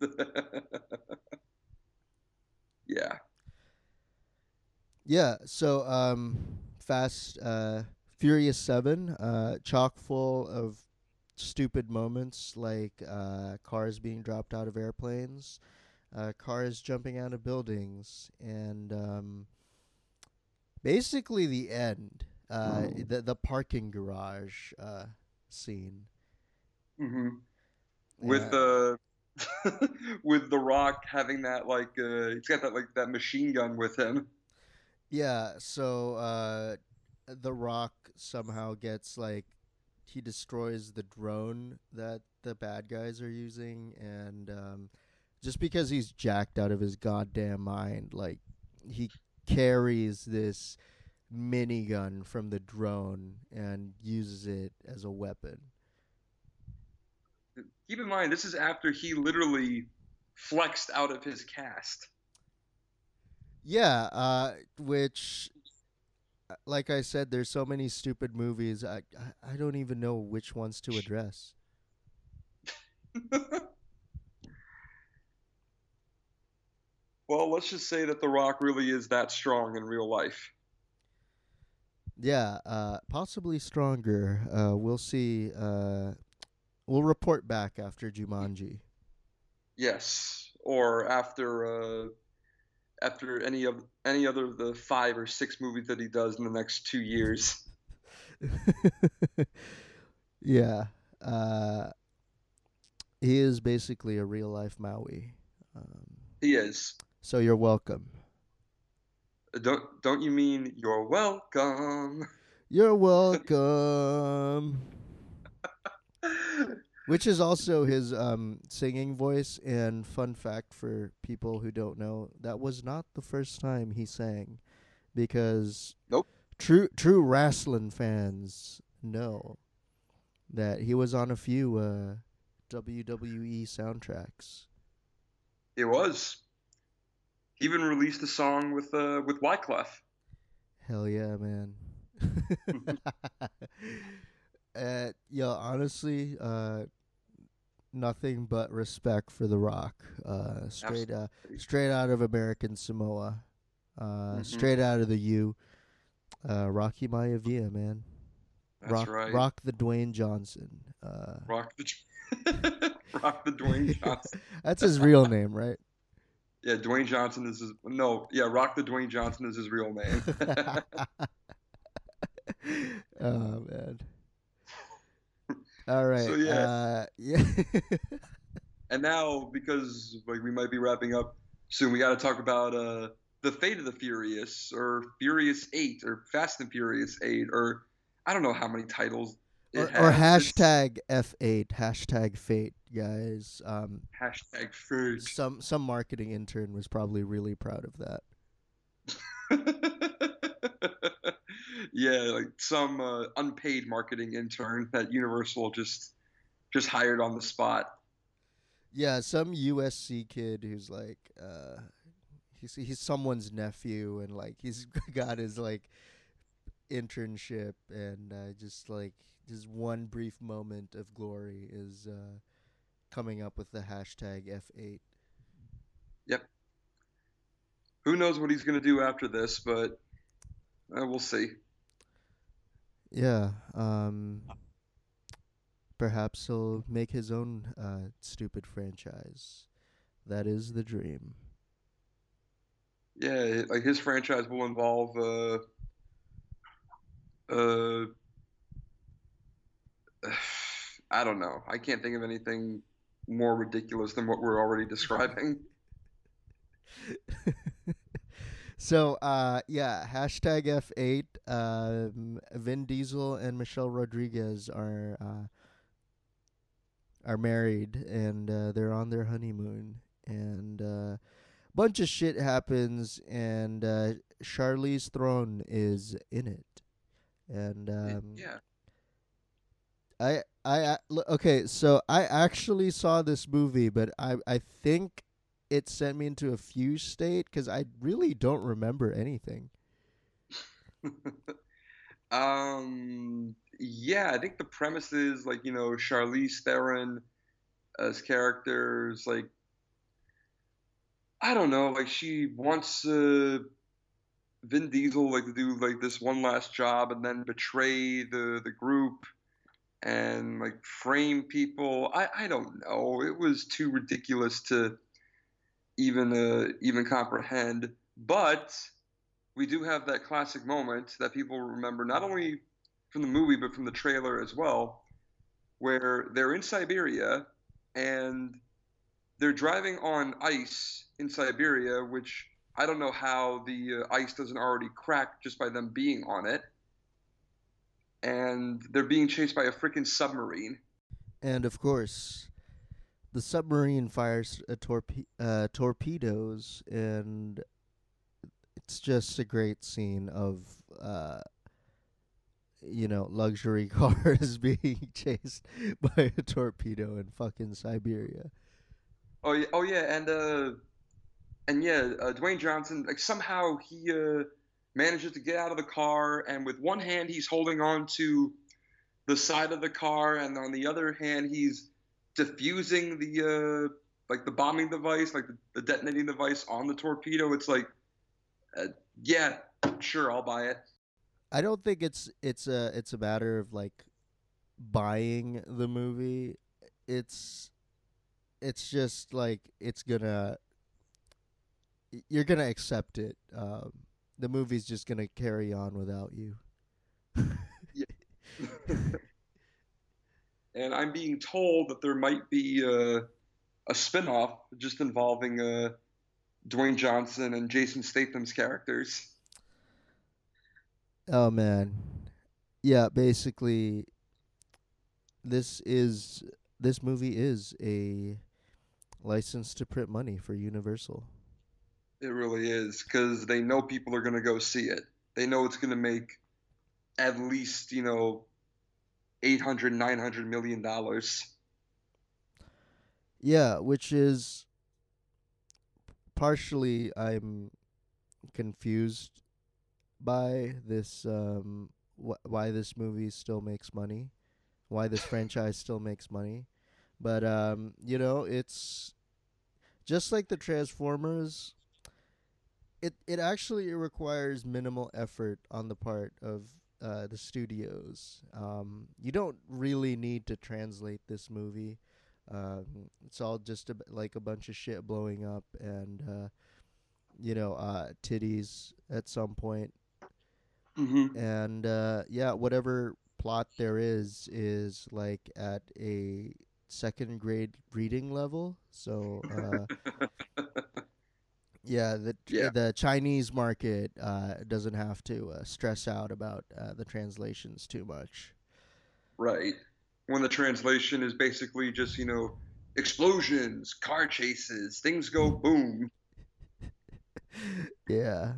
Yeah. Yeah. So, um, Fast, uh, Furious Seven, uh, chock full of stupid moments like uh, cars being dropped out of airplanes, uh, cars jumping out of buildings, and um, basically the end, uh, the the parking garage uh, scene. hmm With Yeah, uh with The Rock having that like uh he's got that like that machine gun with him. yeah. So uh, the Rock somehow gets like he destroys the drone that the bad guys are using, and um, just because he's jacked out of his goddamn mind, like he carries this minigun from the drone and uses it as a weapon. Keep in mind, this is after he literally flexed out of his cast. Yeah, uh, which, like I said, there's so many stupid movies. I I don't even know which ones to address. Well, let's just say that The Rock really is that strong in real life. Yeah, uh, possibly stronger. Uh, we'll see. Uh, we'll report back after Jumanji. Yes. Or after uh after any of any other of the five or six movies that he does in the next two years. yeah, uh, he is basically a real life Maui. Um, He is. So you're welcome. Don't don't you mean you're welcome? You're welcome. Which is also his um, singing voice. And fun fact for people who don't know, that was not the first time he sang, because Nope. true true wrestling fans know that he was on a few uh, WWE soundtracks. It was. He even released a song with uh with Wyclef. Hell yeah, man. uh, yeah, honestly, uh, nothing but respect for The Rock. Uh, straight, uh, straight out of American Samoa. Uh, Mhm. straight out of the U. Uh, Rocky Maivia, man. That's rock, right. rock the Dwayne Johnson. Uh, Rock the Rock the Dwayne Johnson. that's his real name, right? Yeah, Dwayne Johnson is his no, yeah, Rock the Dwayne Johnson is his real name. oh man. All right. So, yeah. Uh, yeah. and now because like we might be wrapping up soon, we got to talk about uh the Fate of the Furious or Furious 8 or Fast and Furious 8 or I don't know how many titles it or, or hashtag F8, hashtag fate, guys. Um, hashtag Fate. some some marketing intern was probably really proud of that. yeah, like some uh, unpaid marketing intern that Universal just just hired on the spot. Yeah, some USC kid who's like, uh, he's he's someone's nephew, and like he's got his like internship, and uh, just like just one brief moment of glory is uh, coming up with the hashtag F8. Yep. Who knows what he's going to do after this, but uh, we'll see. Yeah. Um. Perhaps he'll make his own uh, stupid franchise. That is the dream. Yeah, like his franchise will involve uh uh I don't know. I can't think of anything more ridiculous than what we're already describing. so uh, yeah, hashtag F8. Um, Vin Diesel and Michelle Rodriguez are uh, are married and uh, they're on their honeymoon, and uh, bunch of shit happens, and uh, Charlize Theron is in it, and um, yeah. I I okay, so I actually saw this movie, but I I think it sent me into a fuse state because I really don't remember anything. um. Yeah, I think the premise is like you know Charlize Theron as characters like I don't know, like she wants uh, Vin Diesel like to do like this one last job and then betray the the group and like frame people. I I don't know. It was too ridiculous to even uh, even comprehend. But we do have that classic moment that people remember not only from the movie but from the trailer as well, where they're in Siberia and they're driving on ice in Siberia, which I don't know how the uh, ice doesn't already crack just by them being on it. And they're being chased by a freaking submarine. And of course, the submarine fires torpe- uh, torpedoes, and it's just a great scene of, uh, you know, luxury cars being chased by a torpedo in fucking Siberia. Oh yeah, oh yeah, and uh, and yeah, uh, Dwayne Johnson, like somehow he uh, manages to get out of the car, and with one hand he's holding on to the side of the car, and on the other hand he's diffusing the uh, like the bombing device, like the, detonating device on the torpedo. It's like, uh, yeah, sure, I'll buy it. I don't think it's it's a it's a matter of like buying the movie. It's it's just like it's gonna you're gonna accept it. Um, the movie's just gonna carry on without you. and I'm being told that there might be a, a spin-off just involving uh, Dwayne Johnson and Jason Statham's characters. Oh man, yeah. Basically, this is this movie is a license to print money for Universal. It really is because they know people are going to go see it. They know it's going to make at least you know 800 900 million dollars yeah which is partially i'm confused by this um wh- why this movie still makes money why this franchise still makes money but um you know it's just like the transformers it it actually requires minimal effort on the part of uh, the studios. Um, you don't really need to translate this movie. Um, it's all just a, like a bunch of shit blowing up and uh, you know uh, titties at some point. Mm-hmm. And uh, yeah, whatever plot there is is like at a second grade reading level. So uh, Yeah, the yeah. the Chinese market uh, doesn't have to uh, stress out about uh, the translations too much. Right. When the translation is basically just you know explosions, car chases, things go boom. yeah.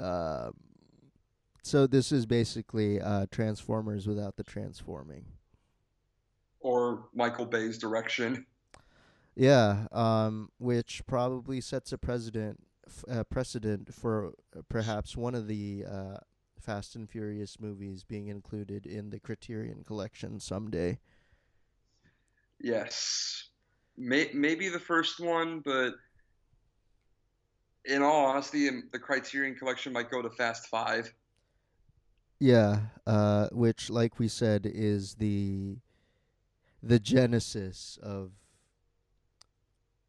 Um, so this is basically uh, Transformers without the transforming. Or Michael Bay's direction. Yeah, um, which probably sets a precedent f- uh, precedent for uh, perhaps one of the uh, Fast and Furious movies being included in the Criterion Collection someday. Yes, May- maybe the first one, but in all honesty, um, the Criterion Collection might go to Fast Five. Yeah, uh, which, like we said, is the the genesis of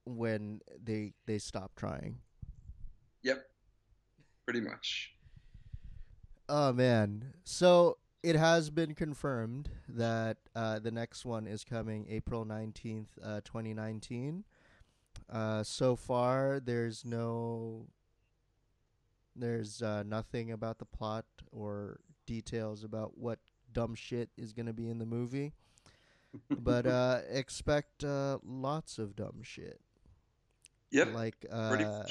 when they they stop trying. Yep, pretty much. Oh man, so it has been confirmed that uh, the next one is coming April nineteenth, uh, twenty nineteen. Uh, so far, there's no There's uh, nothing about the plot or details about what dumb shit is going to be in the movie. but uh, expect uh, lots of dumb shit. Yep. Like uh,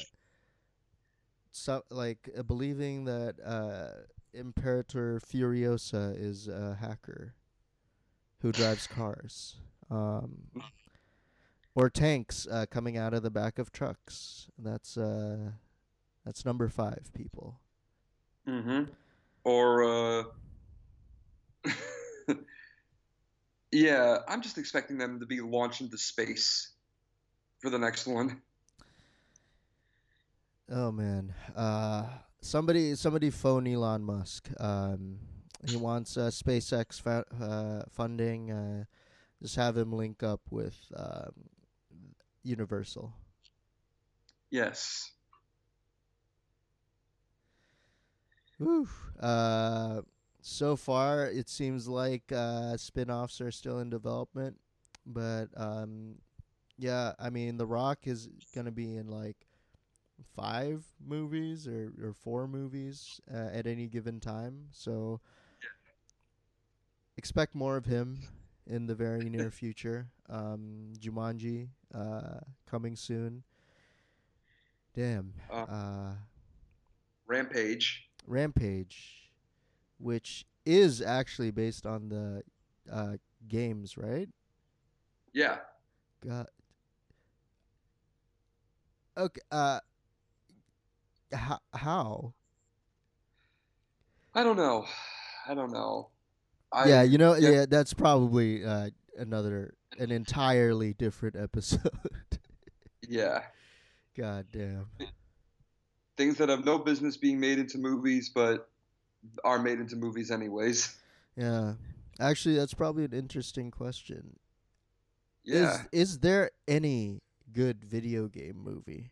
so, like uh, believing that uh, Imperator Furiosa is a hacker who drives cars, um, or tanks uh, coming out of the back of trucks. That's uh, that's number five. People. Mm-hmm. Or, uh, yeah, I'm just expecting them to be launched into space for the next one. Oh man, uh, somebody somebody phone Elon Musk. Um, he wants uh, SpaceX fa- uh, funding. Uh, just have him link up with um, Universal. Yes. Woo. Uh, so far, it seems like uh, spin-offs are still in development, but um, yeah, I mean, The Rock is gonna be in like five movies or, or four movies uh, at any given time. So expect more of him in the very near future. Um, Jumanji uh, coming soon. Damn. Uh. Uh, Rampage. Rampage, which is actually based on the uh, games, right? Yeah. God. Okay. Uh. How? How? I don't know. I don't know. I, yeah, you know, yeah. yeah, that's probably uh, another, an entirely different episode. Yeah. God damn. Things that have no business being made into movies, but are made into movies anyways. Yeah. Actually, that's probably an interesting question. Yeah. Is is there any good video game movie?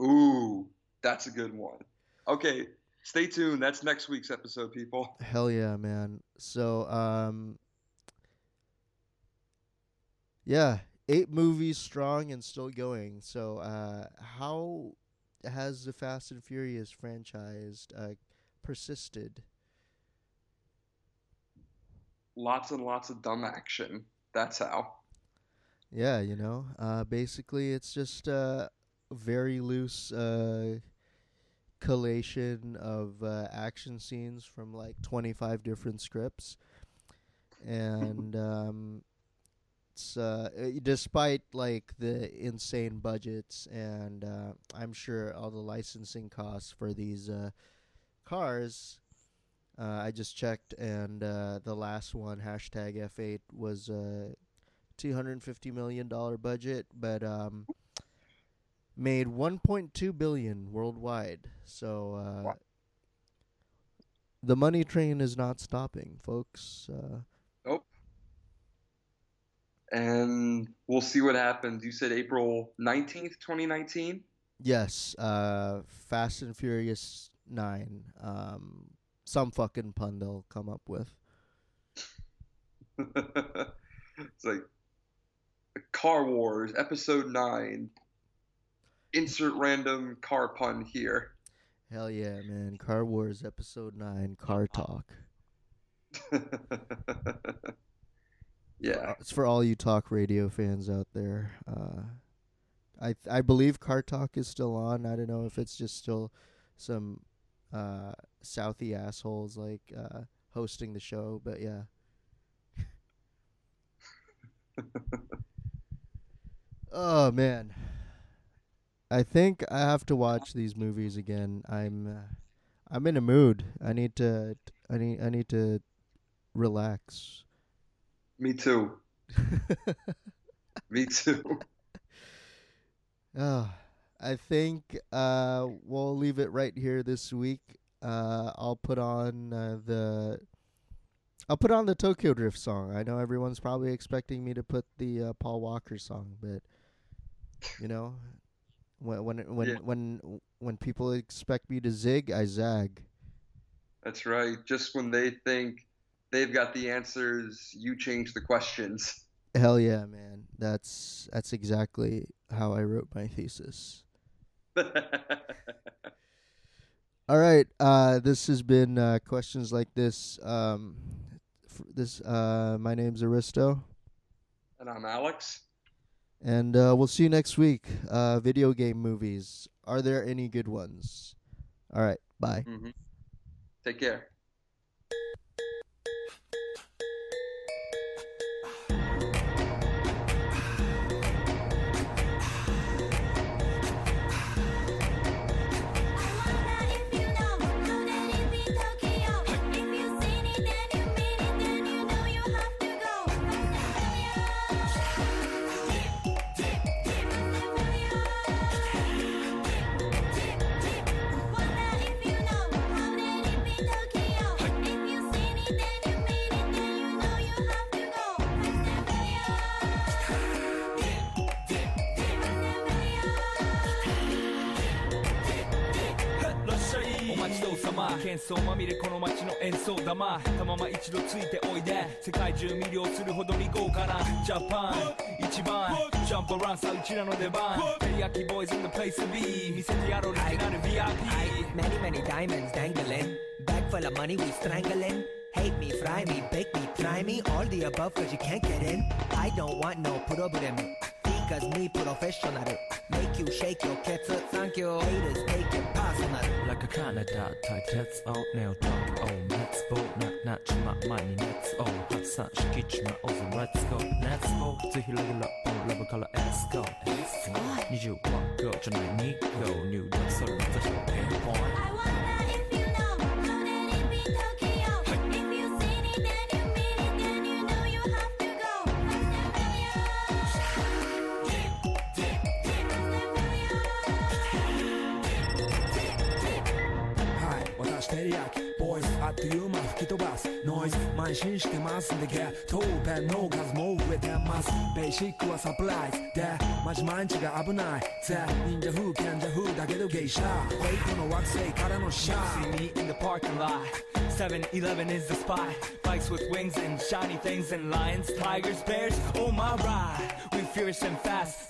Ooh, that's a good one. Okay, stay tuned. That's next week's episode, people. Hell yeah, man. So, um, yeah, eight movies strong and still going. So, uh, how has the Fast and Furious franchise uh, persisted? Lots and lots of dumb action. That's how. Yeah, you know, uh, basically it's just a very loose uh, collation of uh, action scenes from like 25 different scripts. And um, it's uh, uh, despite like the insane budgets and uh, I'm sure all the licensing costs for these uh, cars. Uh, I just checked, and uh, the last one, hashtag F8, was a $250 million budget, but um, made 1.2 billion worldwide. So uh, Wow. the money train is not stopping, folks. Uh, And we'll see what happens. You said April 19th, 2019? yes, uh, Fast and Furious 9. Um, some fucking pun they'll come up with. it's like Car Wars, Episode 9. Insert random car pun here. Hell yeah, man. Car Wars Episode 9, Car Talk. yeah. It's for all you talk radio fans out there. Uh, I th- I believe Car Talk is still on. I don't know if it's just still some uh, Southie assholes like uh, hosting the show, but yeah. oh man, I think I have to watch these movies again. I'm uh, I'm in a mood. I need to I need I need to relax. Me too. Me too. Oh, I think uh, we'll leave it right here this week. Uh, I'll put on uh, the I'll put on the Tokyo Drift song. I know everyone's probably expecting me to put the uh, Paul Walker song, but you know, when when when Yeah. when when people expect me to zig, I zag. That's right. Just when they think they've got the answers, you change the questions. Hell yeah, man! That's that's exactly how I wrote my thesis. All right. Uh, this has been uh, questions like this. Um, f- this. Uh, my name's Aristo, And I'm Alex. And uh, we'll see you next week. Uh, video game movies. Are there any good ones? All right. Bye. hmm Take care.「喧騒まみれこの街の演奏玉」「たまま一度ついておいで」「世界中魅了するほどに豪華なジャパン一番」「ジャンプランさうちらの出番」「テリヤキボーイズ in the place to be」「見せてやろうリジナル VIP」Many, many diamonds dangling. Bag full of money, we strangling. Hate me, fry me, bake me, try me. All the above, cause you can't get in. I don't want no problem. because me professional Make you shake your cats, thank you Haters take it personal. Like a Canada tight that's out now Talk on, let's go 낮지마 많이 let's go 합산시키지마 어서 let's go let's go 지힐러길러 on love color let's go. Let's go 니즈와 거전의 니고 뉴 덕설을 다시 해본 I want that. ボイスあっという間吹き飛ばすノイズ慢心してますんでゲットペンの数も増えてますベーシックはサプライズでマジ毎日が危ないぜ忍者風賢者風だけど芸者フェイクの惑星からのシャ See ー me in the parking lot. 7-Eleven is the spot. Bikes with wings and shiny things and lions, tigers, bears. Oh my ride. We fierce and fast,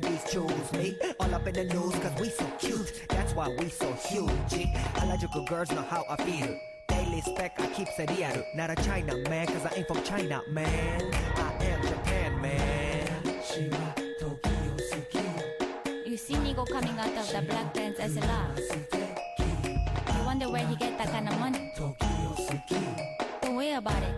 ladies choose me. All up in the news, cause we so cute. That's why we so huge. Eh? Allergical girls know how I feel. Daily spec, I keep it. Not a China man, cause I ain't from China, man. I am Japan, man. You see Nigo coming out of the black pants as a love. You wonder where he get that kind of money. Don't worry about it.